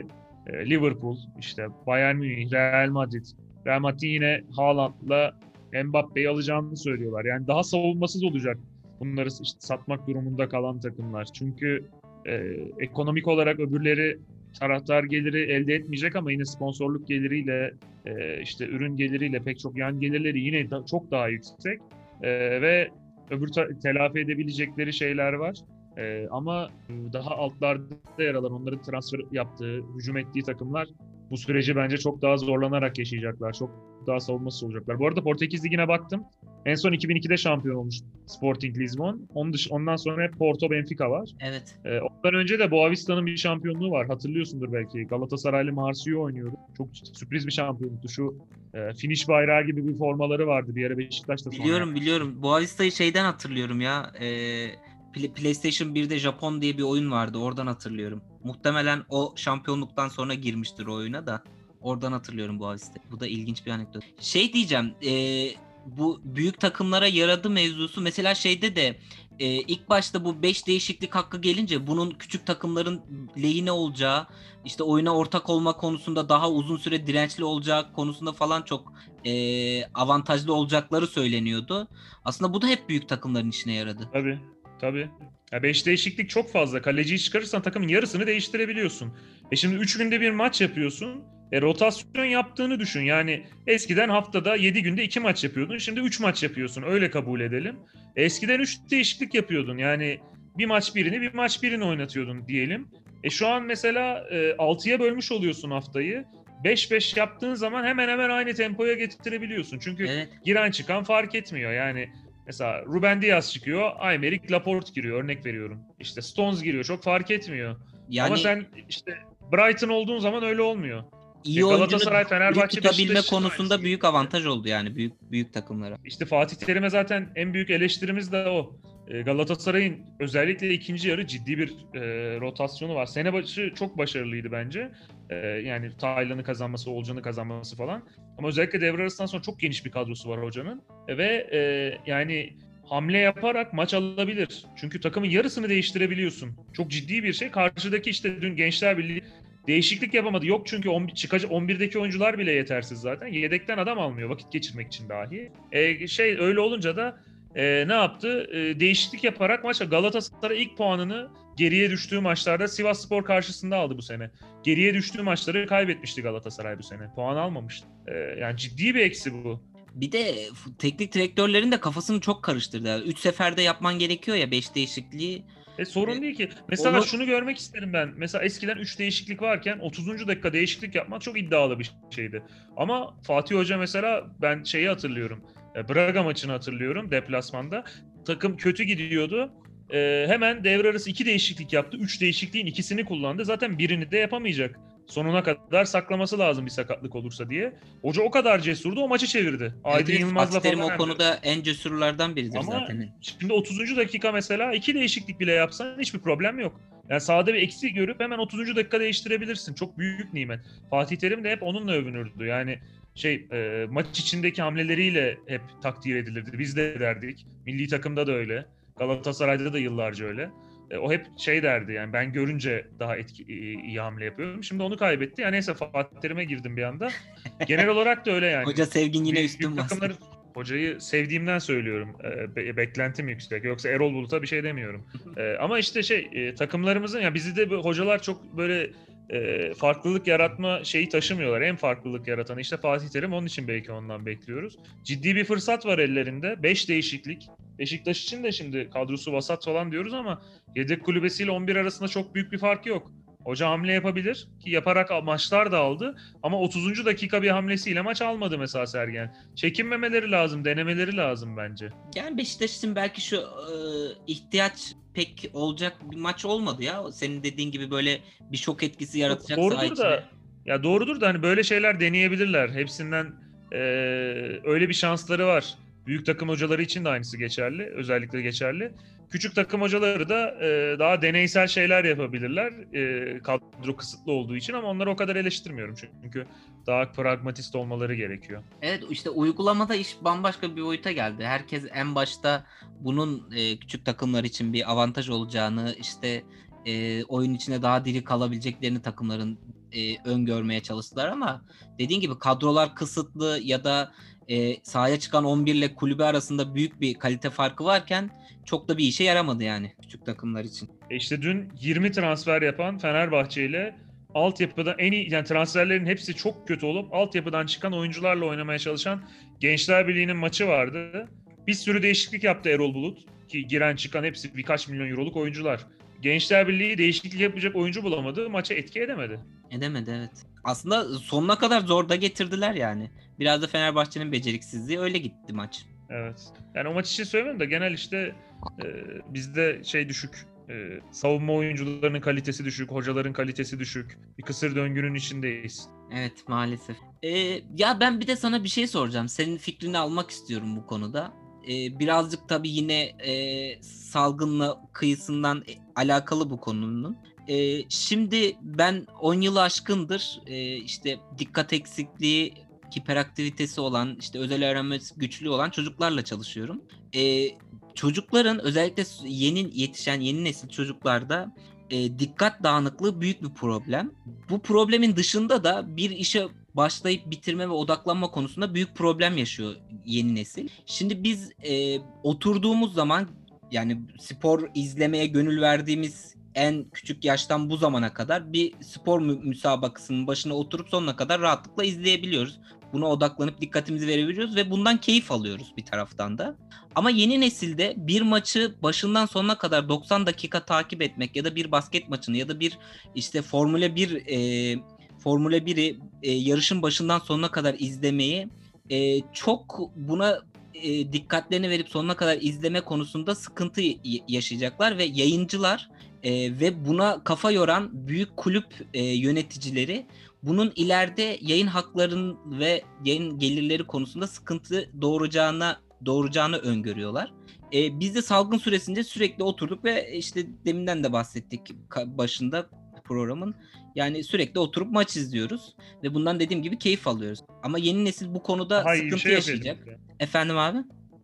e, Liverpool, işte Bayern Münih, Real Madrid, Real Madrid yine Haaland'la Mbappe'yi alacağını söylüyorlar. Yani daha savunmasız olacak bunları işte satmak durumunda kalan takımlar. Çünkü e, ekonomik olarak öbürleri taraftar geliri elde etmeyecek ama yine sponsorluk geliriyle e, işte ürün geliriyle pek çok yan gelirleri yine da, çok daha yüksek e, ve öbür ta- telafi edebilecekleri şeyler var. E, ama daha altlarda yer alan onların transfer yaptığı, hücum ettiği takımlar bu süreci bence çok daha zorlanarak yaşayacaklar. Çok daha savunmasız olacaklar. Bu arada Portekiz Ligi'ne baktım. En son 2002'de şampiyon olmuş Sporting Lisbon. Onun dış, ondan sonra hep Porto Benfica var. Evet. Ee, ondan önce de Boavista'nın bir şampiyonluğu var. Hatırlıyorsundur belki. Galatasaraylı Marsilya oynuyordu. Çok sürpriz bir şampiyonluktu. Şu e, finish bayrağı gibi bir formaları vardı bir yere Beşiktaş'ta sonra. Biliyorum biliyorum. Boavista'yı şeyden hatırlıyorum ya. Ee, PlayStation 1'de Japon diye bir oyun vardı. Oradan hatırlıyorum. Muhtemelen o şampiyonluktan sonra girmiştir o oyuna da. Oradan hatırlıyorum Boavista. Bu da ilginç bir anekdot. Şey diyeceğim. ee, bu büyük takımlara yaradı mevzusu. Mesela şeyde de e, ilk başta bu 5 değişiklik hakkı gelince bunun küçük takımların lehine olacağı, işte oyuna ortak olma konusunda daha uzun süre dirençli olacağı konusunda falan çok e, avantajlı olacakları söyleniyordu. Aslında bu da hep büyük takımların işine yaradı. Tabii. Tabii. Ya beş değişiklik çok fazla. Kaleciyi çıkarırsan takımın yarısını değiştirebiliyorsun. E şimdi 3 günde bir maç yapıyorsun. E rotasyon yaptığını düşün. Yani eskiden haftada 7 günde 2 maç yapıyordun. Şimdi 3 maç yapıyorsun. Öyle kabul edelim. Eskiden 3 değişiklik yapıyordun. Yani bir maç birini bir maç birini oynatıyordun diyelim. E şu an mesela e, 6'ya bölmüş oluyorsun haftayı. 5-5 yaptığın zaman hemen hemen aynı tempoya getirebiliyorsun. Çünkü Evet. giren çıkan fark etmiyor. Yani mesela Ruben Diaz çıkıyor, Aymeric Laporte giriyor örnek veriyorum. İşte Stones giriyor çok fark etmiyor. Yani Ama sen işte Brighton olduğun zaman öyle olmuyor. iyi E, Galatasaray, Fenerbahçe, tutabilme Beşiktaş konusunda büyük avantaj oldu yani büyük büyük takımlara. İşte Fatih Terim'e zaten en büyük eleştirimiz de o. E, Galatasaray'ın özellikle ikinci yarı ciddi bir e, rotasyonu var. Sene başı çok başarılıydı bence. E, yani Taylan'ı kazanması, Olcan'ı kazanması falan. Ama özellikle devre arasından sonra çok geniş bir kadrosu var hocanın. E, ve e, yani hamle yaparak maç alabilir. Çünkü takımın yarısını değiştirebiliyorsun. Çok ciddi bir şey. Karşıdaki işte dün Gençler Birliği değişiklik yapamadı. Yok çünkü 11, çıkacak 11'deki oyuncular bile yetersiz zaten. Yedekten adam almıyor vakit geçirmek için dahi. E, şey öyle olunca da e, ne yaptı? E, değişiklik yaparak maça Galatasaray ilk puanını geriye düştüğü maçlarda Sivasspor karşısında aldı bu sene. Geriye düştüğü maçları kaybetmişti Galatasaray bu sene. Puan almamıştı. E, yani ciddi bir eksi bu. Bir de teknik direktörlerin de kafasını çok karıştırdı. 3 seferde yapman gerekiyor ya 5 değişikliği. E sorun E, değil ki. Mesela onu- şunu görmek isterim ben. Mesela eskiden 3 değişiklik varken 30. dakika değişiklik yapmak çok iddialı bir şeydi. Ama Fatih Hoca mesela ben şeyi hatırlıyorum. E, Braga maçını hatırlıyorum deplasmanda. Takım kötü gidiyordu. E, hemen devre arası 2 değişiklik yaptı. 3 değişikliğin ikisini kullandı. Zaten birini de yapamayacak. Sonuna kadar saklaması lazım bir sakatlık olursa diye. Hoca o kadar cesurdu o maçı çevirdi. Aydın Evet, Yılmaz'la Fatih Terim falan. o konuda en cesurlardan biridir Ama zaten. şimdi 30. dakika mesela iki değişiklik bile yapsan hiçbir problem yok. Yani sahada bir eksi görüp hemen 30. dakika değiştirebilirsin. Çok büyük nimet. Fatih Terim de hep onunla övünürdü. Yani şey e, maç içindeki hamleleriyle hep takdir edilirdi. Biz de derdik. Milli takımda da öyle. Galatasaray'da da yıllarca öyle. E, o hep şey derdi yani ben görünce daha etki, iyi, hamle yapıyorum. Şimdi onu kaybetti. Yani neyse Fatih Terim'e girdim bir anda. Genel olarak da öyle yani. Hoca sevgin yine üstün takımların- Hocayı sevdiğimden söylüyorum. Be- beklentim yüksek. Yoksa Erol Bulut'a bir şey demiyorum. Ee, ama işte şey e, takımlarımızın ya bizi de hocalar çok böyle e, farklılık yaratma şeyi taşımıyorlar. En farklılık yaratanı işte Fatih Terim. Onun için belki ondan bekliyoruz. Ciddi bir fırsat var ellerinde. 5 değişiklik. Beşiktaş için de şimdi kadrosu vasat falan diyoruz ama yedek kulübesiyle 11 arasında çok büyük bir fark yok. Hoca hamle yapabilir ki yaparak maçlar da aldı. Ama 30. dakika bir hamlesiyle maç almadı mesela Sergen. Çekinmemeleri lazım, denemeleri lazım bence. Yani Beşiktaş için belki şu e, ihtiyaç pek olacak bir maç olmadı ya. Senin dediğin gibi böyle bir şok etkisi yaratacak saha Doğrudur içine. da ya doğrudur da hani böyle şeyler deneyebilirler. Hepsinden eee, öyle bir şansları var. Büyük takım hocaları için de aynısı geçerli. Özellikle geçerli. Küçük takım hocaları da eee, daha deneysel şeyler yapabilirler. Eee, kadro kısıtlı olduğu için ama onları o kadar eleştirmiyorum. Çünkü daha pragmatist olmaları gerekiyor. Evet işte uygulamada iş bambaşka bir boyuta geldi. Herkes en başta bunun e, küçük takımlar için bir avantaj olacağını, işte e, oyun içinde daha diri kalabileceklerini takımların e, öngörmeye çalıştılar ama dediğin gibi kadrolar kısıtlı ya da e, sahaya çıkan 11 ile kulübe arasında büyük bir kalite farkı varken çok da bir işe yaramadı yani küçük takımlar için. E işte dün 20 transfer yapan Fenerbahçe ile altyapıda en iyi yani transferlerin hepsi çok kötü olup altyapıdan çıkan oyuncularla oynamaya çalışan Gençler Birliği'nin maçı vardı. Bir sürü değişiklik yaptı Erol Bulut ki giren çıkan hepsi birkaç milyon euroluk oyuncular. Gençler Birliği değişiklik yapacak oyuncu bulamadı. Maça etki edemedi. Edemedi evet. Aslında sonuna kadar zor da getirdiler yani. Biraz da Fenerbahçe'nin beceriksizliği öyle gitti maç. Evet. Yani o maç için söylemiyorum da genel işte e, bizde şey düşük. E, savunma oyuncularının kalitesi düşük, hocaların kalitesi düşük. Bir kısır döngünün içindeyiz. Evet maalesef. Ee, ya ben bir de sana bir şey soracağım. Senin fikrini almak istiyorum bu konuda. Ee, birazcık tabii yine e, salgınla kıyısından e, alakalı bu konunun. Ee, şimdi ben 10 yılı aşkındır e, işte dikkat eksikliği, hiperaktivitesi olan, işte özel öğrenmesi güçlü olan çocuklarla çalışıyorum. Ee, çocukların özellikle yeni yetişen yeni nesil çocuklarda e, dikkat dağınıklığı büyük bir problem. Bu problemin dışında da bir işe başlayıp bitirme ve odaklanma konusunda büyük problem yaşıyor yeni nesil. Şimdi biz e, oturduğumuz zaman yani spor izlemeye gönül verdiğimiz en küçük yaştan bu zamana kadar bir spor mü- müsabakasının başına oturup sonuna kadar rahatlıkla izleyebiliyoruz. Buna odaklanıp dikkatimizi verebiliyoruz ve bundan keyif alıyoruz bir taraftan da. Ama yeni nesilde bir maçı başından sonuna kadar 90 dakika takip etmek ya da bir basket maçını ya da bir işte Formula 1 e, Formula 1'i e, yarışın başından sonuna kadar izlemeyi e, çok buna e, dikkatlerini verip sonuna kadar izleme konusunda sıkıntı yaşayacaklar ve yayıncılar e, ve buna kafa yoran büyük kulüp e, yöneticileri bunun ileride yayın haklarının ve yayın gelirleri konusunda sıkıntı doğuracağına doğuracağını öngörüyorlar. E, biz de salgın süresince sürekli oturduk ve işte deminden de bahsettik başında programın. Yani sürekli oturup maç izliyoruz ve bundan dediğim gibi keyif alıyoruz. Ama yeni nesil bu konuda Daha sıkıntı şey yaşayacak. elimizde. Efendim abi?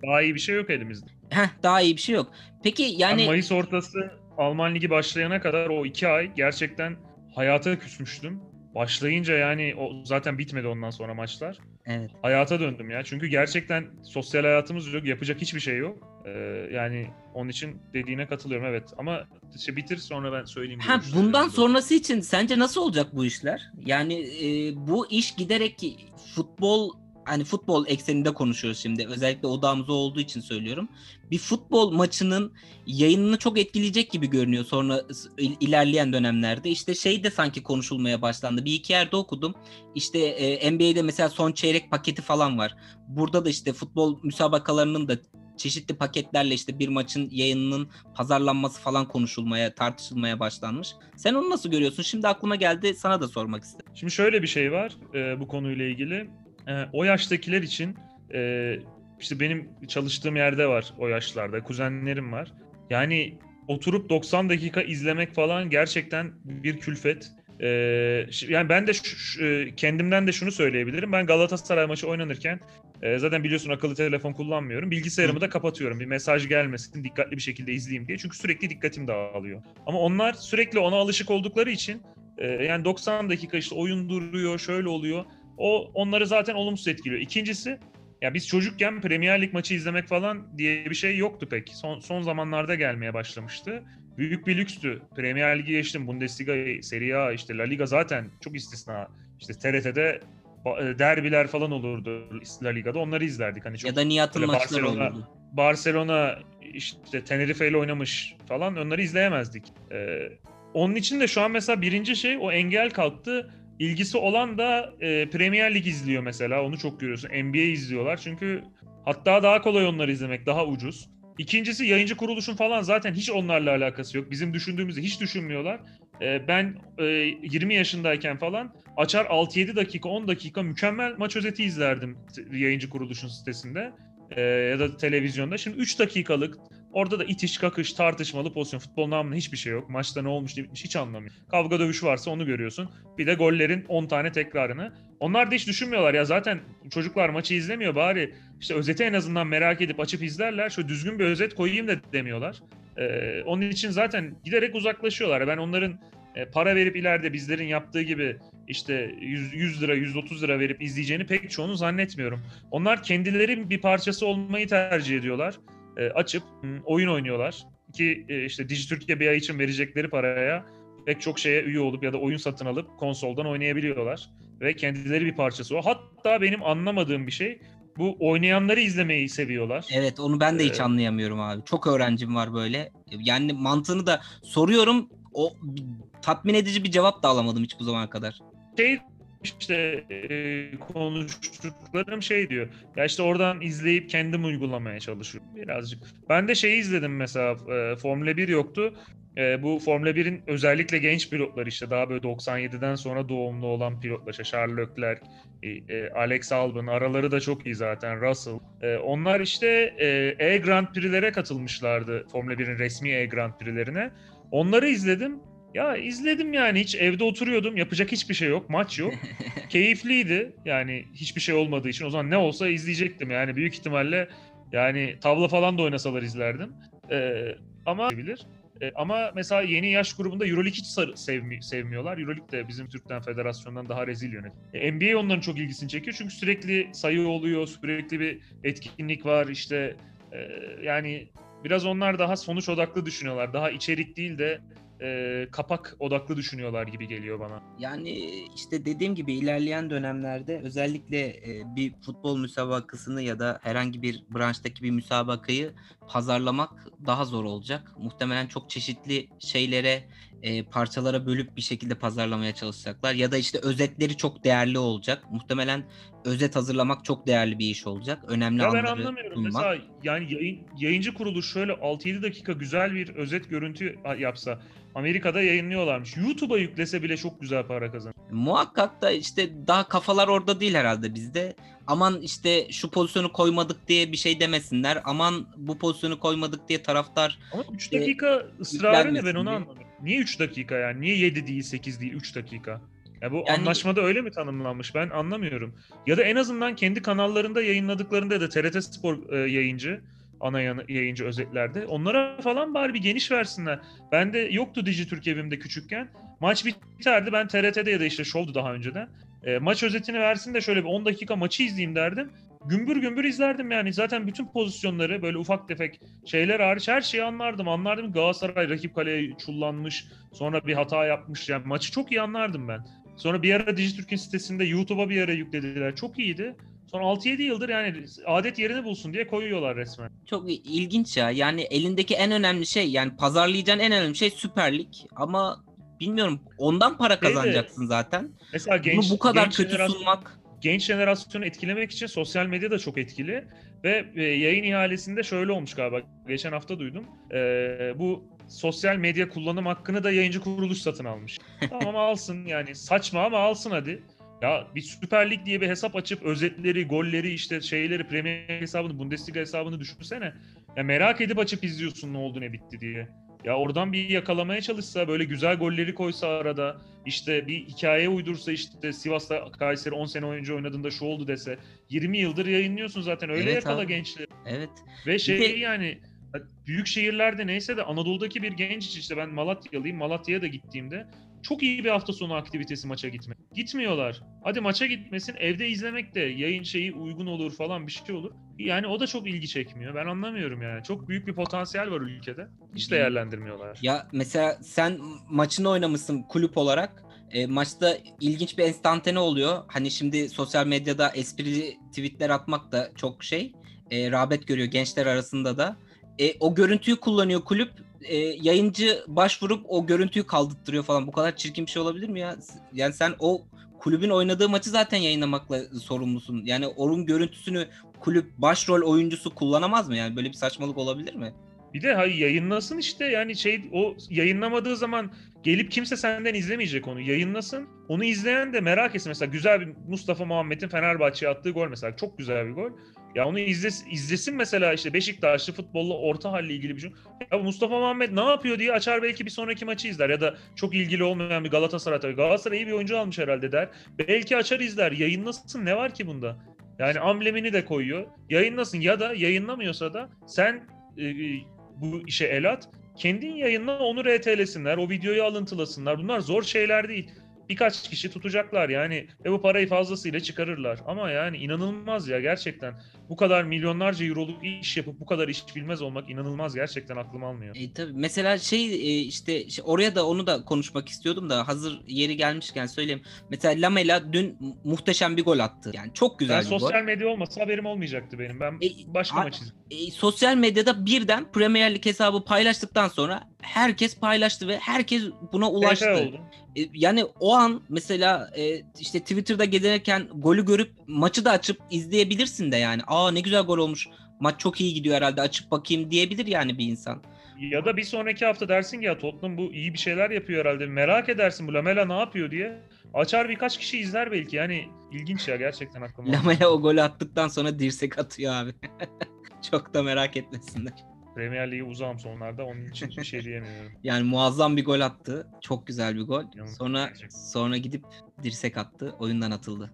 Daha iyi bir şey yok elimizde. Heh, daha iyi bir şey yok. Peki Yani... yani Mayıs ortası Alman Ligi başlayana kadar o iki ay gerçekten hayata küsmüştüm. Başlayınca yani o zaten bitmedi ondan sonra maçlar. evet. Hayata döndüm ya. Çünkü gerçekten sosyal hayatımız yok. Yapacak hiçbir şey yok. Ee, yani onun için dediğine katılıyorum evet. Ama işte bitir sonra ben söyleyeyim. Ha, bundan sonrası için sence nasıl olacak bu işler? Yani e, bu iş giderek futbol hani futbol ekseninde konuşuyoruz şimdi. Özellikle odamız olduğu için söylüyorum. Bir futbol maçının yayınını çok etkileyecek gibi görünüyor sonra il- ilerleyen dönemlerde. İşte şey de sanki konuşulmaya başlandı. Bir iki yerde okudum. İşte e, NBA'de mesela son çeyrek paketi falan var. Burada da işte futbol müsabakalarının da çeşitli paketlerle işte bir maçın yayınının pazarlanması falan konuşulmaya, tartışılmaya başlanmış. Sen onu nasıl görüyorsun? Şimdi aklıma geldi sana da sormak istedim. Şimdi şöyle bir şey var e, bu konuyla ilgili. E, o yaştakiler için e, işte benim çalıştığım yerde var o yaşlarda. Kuzenlerim var. Yani oturup 90 dakika izlemek falan gerçekten bir külfet. E, şi- yani ben de şu- e, kendimden de şunu söyleyebilirim. Ben Galatasaray maçı oynanırken e, zaten biliyorsun akıllı telefon kullanmıyorum. Bilgisayarımı da kapatıyorum. Bir mesaj gelmesin, dikkatli bir şekilde izleyeyim diye. Çünkü sürekli dikkatim dağılıyor. Ama onlar sürekli ona alışık oldukları için e, yani 90 dakika işte oyun duruyor, şöyle oluyor. O onları zaten olumsuz etkiliyor. İkincisi ya biz çocukken Premier Lig maçı izlemek falan diye bir şey yoktu pek. Son, son zamanlarda gelmeye başlamıştı. Büyük bir lükstü. Premier Ligi geçtim. Bundesliga, Serie A, işte La Liga zaten çok istisna. İşte TRT'de e, derbiler falan olurdu La Liga'da. Onları izlerdik. Hani çok ya da Nihat'ın maçları Barcelona- olurdu. Barcelona işte Tenerife ile oynamış falan onları izleyemezdik. Ee, onun için de şu an mesela birinci şey o engel kalktı. İlgisi olan da e, Premier Lig izliyor mesela. Onu çok görüyorsun. NBA izliyorlar. Çünkü hatta daha kolay onları izlemek. Daha ucuz. İkincisi yayıncı kuruluşun falan zaten hiç onlarla alakası yok. Bizim düşündüğümüzü hiç düşünmüyorlar. Ee, ben e, 20 yaşındayken falan açar 6-7 dakika 10 dakika mükemmel maç özeti izlerdim yayıncı kuruluşun sitesinde e, ya da televizyonda. Şimdi 3 dakikalık orada da itiş kakış tartışmalı pozisyon. Futbol namına hiçbir şey yok. Maçta ne olmuş ne bitmiş hiç anlamıyor. Kavga dövüş varsa onu görüyorsun. Bir de gollerin 10 tane tekrarını. Onlar da hiç düşünmüyorlar ya zaten çocuklar maçı izlemiyor bari işte özeti en azından merak edip açıp izlerler. Şöyle düzgün bir özet koyayım da demiyorlar. Ee, onun için zaten giderek uzaklaşıyorlar. Ben onların e, para verip ileride bizlerin yaptığı gibi işte 100, 100 lira 130 lira verip izleyeceğini pek çoğunu zannetmiyorum. Onlar kendileri bir parçası olmayı tercih ediyorlar. E, açıp oyun oynuyorlar ki e, işte Dijitürk'e bir ay için verecekleri paraya pek çok şeye üye olup ya da oyun satın alıp konsoldan oynayabiliyorlar ve kendileri bir parçası o. Hatta benim anlamadığım bir şey bu oynayanları izlemeyi seviyorlar. Evet onu ben de hiç Ee, anlayamıyorum abi. Çok öğrencim var böyle. Yani mantığını da soruyorum. O tatmin edici bir cevap da alamadım hiç bu zamana kadar. Şey işte e, konuştuklarım şey diyor. Ya işte oradan izleyip kendim uygulamaya çalışıyorum birazcık. Ben de şeyi izledim mesela e, Formula 1 yoktu. E, bu Formula 1'in özellikle genç pilotlar işte daha böyle 97'den sonra doğumlu olan pilotlar işte Charles Leclerc, e, e, Alex Albon araları da çok iyi zaten Russell. E, onlar işte e, E Prix'lere katılmışlardı Formula 1'in resmi E Grand Prix'lerine. Onları izledim. Ya izledim yani hiç evde oturuyordum. Yapacak hiçbir şey yok. Maç yok. Keyifliydi. Yani hiçbir şey olmadığı için. O zaman ne olsa izleyecektim. Yani büyük ihtimalle yani tavla falan da oynasalar izlerdim. Ee, ama bilir. Ee, ama mesela yeni yaş grubunda Euroleague hiç sevmi- sevmiyorlar. Euroleague de bizim Türk'ten federasyondan daha rezil yönet. Ee, NBA onların çok ilgisini çekiyor. Çünkü sürekli sayı oluyor. Sürekli bir etkinlik var. İşte e, yani biraz onlar daha sonuç odaklı düşünüyorlar. Daha içerik değil de e, kapak odaklı düşünüyorlar gibi geliyor bana. Yani işte dediğim gibi ilerleyen dönemlerde özellikle e, bir futbol müsabakasını ya da herhangi bir branştaki bir müsabakayı pazarlamak daha zor olacak. Muhtemelen çok çeşitli şeylere, e, parçalara bölüp bir şekilde pazarlamaya çalışacaklar. Ya da işte özetleri çok değerli olacak. Muhtemelen özet hazırlamak çok değerli bir iş olacak. Önemli Ya ben anları anlamıyorum. sunmak. Mesela yani yayın, yayıncı kuruluş şöyle 6-7 dakika güzel bir özet görüntü yapsa Amerika'da yayınlıyorlarmış. YouTube'a yüklese bile çok güzel para kazanır. Muhakkak da işte daha kafalar orada değil herhalde bizde. Aman işte şu pozisyonu koymadık diye bir şey demesinler. Aman bu pozisyonu koymadık diye taraftar Ama 3 E, dakika ısrarı ne ben onu anlamıyorum. Niye 3 dakika yani? Niye 7 değil 8 değil 3 dakika? Ya bu Yani- anlaşmada öyle mi tanımlanmış? Ben anlamıyorum. Ya da en azından kendi kanallarında yayınladıklarında ya da TRT Spor e, yayıncı ana yayıncı özetlerde onlara falan bari bir geniş versinler. Bende yoktu Dijitürk evimde küçükken. Maç biterdi. Ben TRT'de ya da işte Show'du daha önceden. E, maç özetini versin de şöyle bir 10 dakika maçı izleyeyim derdim. Gümbür gümbür izlerdim yani. Zaten bütün pozisyonları böyle ufak tefek şeyler hariç her şeyi anlardım. Anlardım Galatasaray rakip kaleye çullanmış. Sonra bir hata yapmış. Yani maçı çok iyi anlardım ben. Sonra bir ara Dijitürk'ün sitesinde YouTube'a bir ara yüklediler. Çok iyiydi. Sonra 6-7 yıldır yani adet yerini bulsun diye koyuyorlar resmen. çok ilginç ya. Yani elindeki en önemli şey yani pazarlayacağın en önemli şey Süper Lig. Ama bilmiyorum ondan para Şey kazanacaksın zaten. Mesela genç, Bunu bu kadar genç kötü sunmak genç jenerasyonu etkilemek için sosyal medya da çok etkili. Ve e, yayın ihalesinde şöyle olmuş galiba. Geçen hafta duydum. E, bu sosyal medya kullanım hakkını da yayıncı kuruluş satın almış. tamam alsın yani saçma ama alsın hadi. Ya bir Süper Lig diye bir hesap açıp özetleri, golleri, işte şeyleri, Premier hesabını, Bundesliga hesabını düşünsene. Ya merak edip açıp izliyorsun ne oldu ne bitti diye. Ya oradan bir yakalamaya çalışsa, böyle güzel golleri koysa arada, işte bir hikaye uydursa işte Sivas'ta Kayseri 10 sene önce oynadığında şu oldu dese 20 yıldır yayınlıyorsun zaten öyle Evet yakala abi. gençleri. evet. Ve şey de- yani büyük şehirlerde neyse de Anadolu'daki bir genç işte ben Malatyalıyım. Malatya'ya da gittiğimde çok iyi bir hafta sonu aktivitesi maça gitmek. Gitmiyorlar. Hadi maça gitmesin evde izlemek de yayın şeyi uygun olur falan bir şey olur. Yani o da çok ilgi çekmiyor. Ben anlamıyorum yani. Çok büyük bir potansiyel var ülkede. Hiç değerlendirmiyorlar. Ya mesela sen maçını oynamışsın kulüp olarak. E, maçta ilginç bir enstantane oluyor. Hani şimdi sosyal medyada esprili tweetler atmak da çok şey. E, rağbet görüyor gençler arasında da. E, o görüntüyü kullanıyor kulüp. E, yayıncı başvurup o görüntüyü kaldırtırıyor falan. Bu kadar çirkin bir şey olabilir mi ya? Yani sen o kulübün oynadığı maçı zaten yayınlamakla sorumlusun. Yani onun görüntüsünü kulüp başrol oyuncusu kullanamaz mı? Yani böyle bir saçmalık olabilir mi? Bir de hayır yayınlasın işte yani şey o yayınlamadığı zaman gelip kimse senden izlemeyecek onu. Yayınlasın. Onu izleyen de merak etsin. Mesela güzel bir Mustafa Muhammed'in Fenerbahçe'ye attığı gol mesela. Çok güzel bir gol. Ya onu izlesin, izlesin mesela işte Beşiktaşlı futbolla orta halle ilgili bir şey. Ya Mustafa Muhammed ne yapıyor diye açar belki bir sonraki maçı izler. Ya da çok ilgili olmayan bir Galatasaray tabii. Galatasaray iyi bir oyuncu almış herhalde der. Belki açar izler. Yayınlasın ne var ki bunda? Yani amblemini de koyuyor. Yayınlasın ya da yayınlamıyorsa da sen e, bu işe el at. Kendin yayınla onu RT'lesinler. O videoyu alıntılasınlar. Bunlar zor şeyler değil. Birkaç kişi tutacaklar yani ve bu parayı fazlasıyla çıkarırlar. Ama yani inanılmaz ya gerçekten. Bu kadar milyonlarca euroluk iş yapıp bu kadar iş bilmez olmak inanılmaz gerçekten aklım almıyor. E, tabii mesela şey e, işte şey, oraya da onu da konuşmak istiyordum da hazır yeri gelmişken söyleyeyim. Mesela Lamela dün mu- muhteşem bir gol attı. Yani çok güzel Ben bir gol. sosyal medya olmasa haberim olmayacaktı benim. Ben E, başka a- maç izledim. E, sosyal medyada birden Premier Lig hesabı paylaştıktan sonra herkes paylaştı ve herkes buna ulaştı. Oldu. E, yani o an mesela e, işte Twitter'da gezerken golü görüp maçı da açıp izleyebilirsin de yani. Aa ne güzel gol olmuş. Maç çok iyi gidiyor herhalde açıp bakayım diyebilir yani bir insan. Ya da bir sonraki hafta dersin ki ya Tottenham bu iyi bir şeyler yapıyor herhalde. Merak edersin bu Lamela ne yapıyor diye. Açar birkaç kişi izler belki. Yani ilginç ya gerçekten aklıma. Lamela o golü attıktan sonra dirsek atıyor abi. çok da merak etmesinler. Premier Lig'e uzağım sonlarda. Onun için bir şey diyemiyorum. Yani muazzam bir gol attı. Çok güzel bir gol. Sonra sonra gidip dirsek attı. Oyundan atıldı.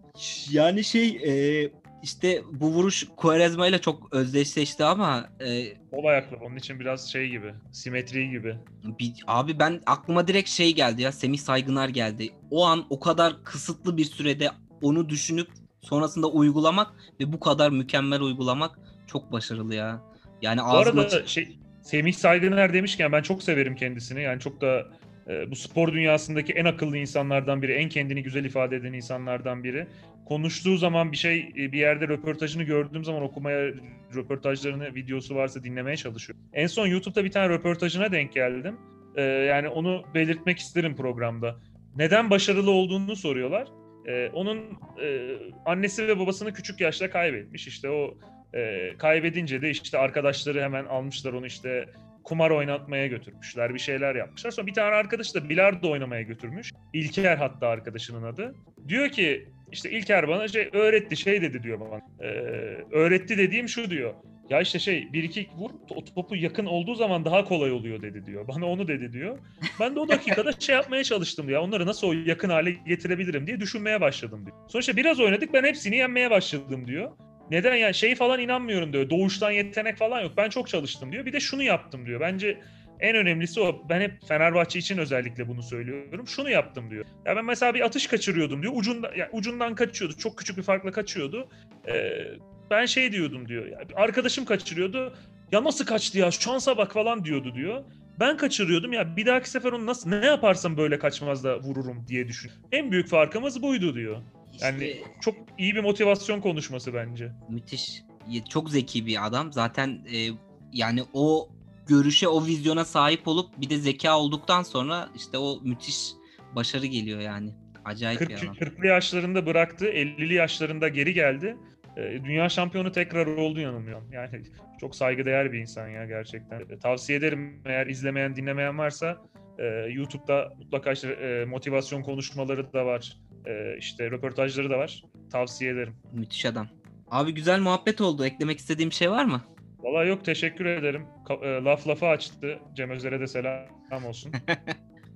Yani şey e, işte bu vuruş Quaresma ile çok özdeşleşti ama e, Sol ayaklı. Onun için biraz şey gibi. Simetri gibi. bir, abi ben aklıma direkt şey geldi ya Semih Saygınar geldi. O an o kadar kısıtlı bir sürede onu düşünüp sonrasında uygulamak ve bu kadar mükemmel uygulamak çok başarılı ya. Yani Bu arada şey Semih Saygıner demişken ben çok severim kendisini. Yani çok da e, bu spor dünyasındaki en akıllı insanlardan biri, en kendini güzel ifade eden insanlardan biri. Konuştuğu zaman bir şey e, bir yerde röportajını gördüğüm zaman okumaya röportajlarını videosu varsa dinlemeye çalışıyorum. En son YouTube'da bir tane röportajına denk geldim. E, yani onu belirtmek isterim programda. Neden başarılı olduğunu soruyorlar. E, onun e, annesi ve babasını küçük yaşta kaybetmiş. İşte o e, kaybedince de işte arkadaşları hemen almışlar onu işte kumar oynatmaya götürmüşler. Bir şeyler yapmışlar. Sonra bir tane arkadaş da bilardo oynamaya götürmüş. İlker hatta arkadaşının adı. Diyor ki işte İlker bana şey öğretti şey dedi diyor bana. E, öğretti dediğim şu diyor. Ya işte şey bir iki vur to- topu yakın olduğu zaman daha kolay oluyor dedi diyor. Bana onu dedi diyor. Ben de o dakikada şey yapmaya çalıştım diyor. Onları nasıl yakın hale getirebilirim diye düşünmeye başladım diyor. Sonuçta biraz oynadık ben hepsini yenmeye başladım diyor. Neden yani şey falan inanmıyorum diyor. Doğuştan yetenek falan yok. Ben çok çalıştım diyor. Bir de şunu yaptım diyor. Bence en önemlisi o. Ben hep Fenerbahçe için özellikle bunu söylüyorum. Şunu yaptım diyor. Ya ben mesela bir atış kaçırıyordum diyor. Ucunda, yani ucundan kaçıyordu. Çok küçük bir farkla kaçıyordu. Ee, ben şey diyordum diyor. Ya arkadaşım kaçırıyordu. Ya nasıl kaçtı ya? Şansa bak falan diyordu diyor. Ben kaçırıyordum ya bir dahaki sefer onu nasıl ne yaparsam böyle kaçmaz da vururum diye düşün. En büyük farkımız buydu diyor. Yani İşte- çok iyi bir motivasyon konuşması bence. Müthiş. Çok zeki bir adam. Zaten e, yani o görüşe, o vizyona sahip olup bir de zeka olduktan sonra işte o müthiş başarı geliyor yani. Acayip 40, bir adam. 40'lı yaşlarında bıraktı, 50'li yaşlarında geri geldi. Ee, Dünya şampiyonu tekrar oldu yanılmıyorum. Yani çok saygıdeğer bir insan ya gerçekten. Ee, Tavsiye ederim eğer izlemeyen, dinlemeyen varsa e, YouTube'da mutlaka işte e, motivasyon konuşmaları da var. E, işte röportajları da var. Tavsiye ederim. Müthiş adam. Abi güzel muhabbet oldu. Eklemek istediğim bir şey var mı? Vallahi yok teşekkür ederim. E, laf lafı açtı. Cem Özer'e de selam olsun.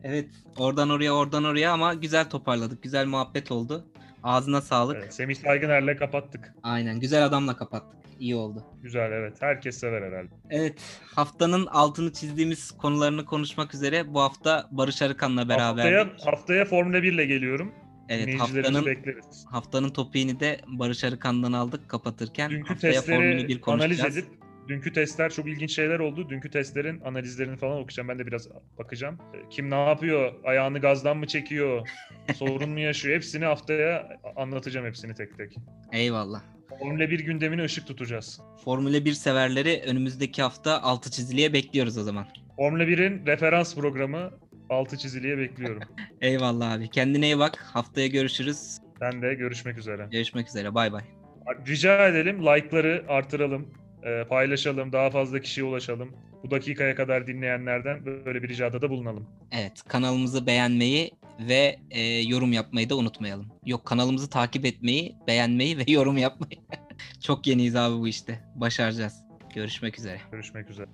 Evet. Oradan oraya, oradan oraya ama güzel toparladık. Güzel muhabbet oldu. Ağzına sağlık. Evet, Semih Saygıner'le kapattık. Aynen. Güzel adamla kapattık. İyi oldu. Güzel evet. Herkes sever herhalde. Evet. Haftanın altını çizdiğimiz konularını konuşmak üzere bu hafta Barış Arıkan'la beraber. Haftaya, haftaya Formula 1 ile geliyorum. Evet. Haftanın bekleriz. haftanın topiğini de Barış Arıkan'dan aldık kapatırken. Dünkü haftaya Formula 1 testleri konuşacağız. analiz edip dünkü testler çok ilginç şeyler oldu. Dünkü testlerin analizlerini falan okuyacağım. Ben de biraz bakacağım. Ee, Kim ne yapıyor? Ayağını gazdan mı çekiyor? Sorun mu yaşıyor? Hepsini haftaya anlatacağım hepsini tek tek. Eyvallah. Formula 1 gündemine ışık tutacağız. Formula 1 severleri önümüzdeki hafta altı çiziliye bekliyoruz o zaman. Formula 1'in referans programı altı çiziliye bekliyorum. Eyvallah abi. Kendine iyi bak. Haftaya görüşürüz. Ben de görüşmek üzere. Görüşmek üzere. Bay bay. Rica edelim like'ları artıralım, e, paylaşalım, daha fazla kişiye ulaşalım. Bu dakikaya kadar dinleyenlerden böyle bir ricada da bulunalım. Evet kanalımızı beğenmeyi ve e, yorum yapmayı da unutmayalım. Yok kanalımızı takip etmeyi, beğenmeyi ve yorum yapmayı. Çok yeniyiz abi bu işte. Başaracağız. Görüşmek üzere. Görüşmek üzere.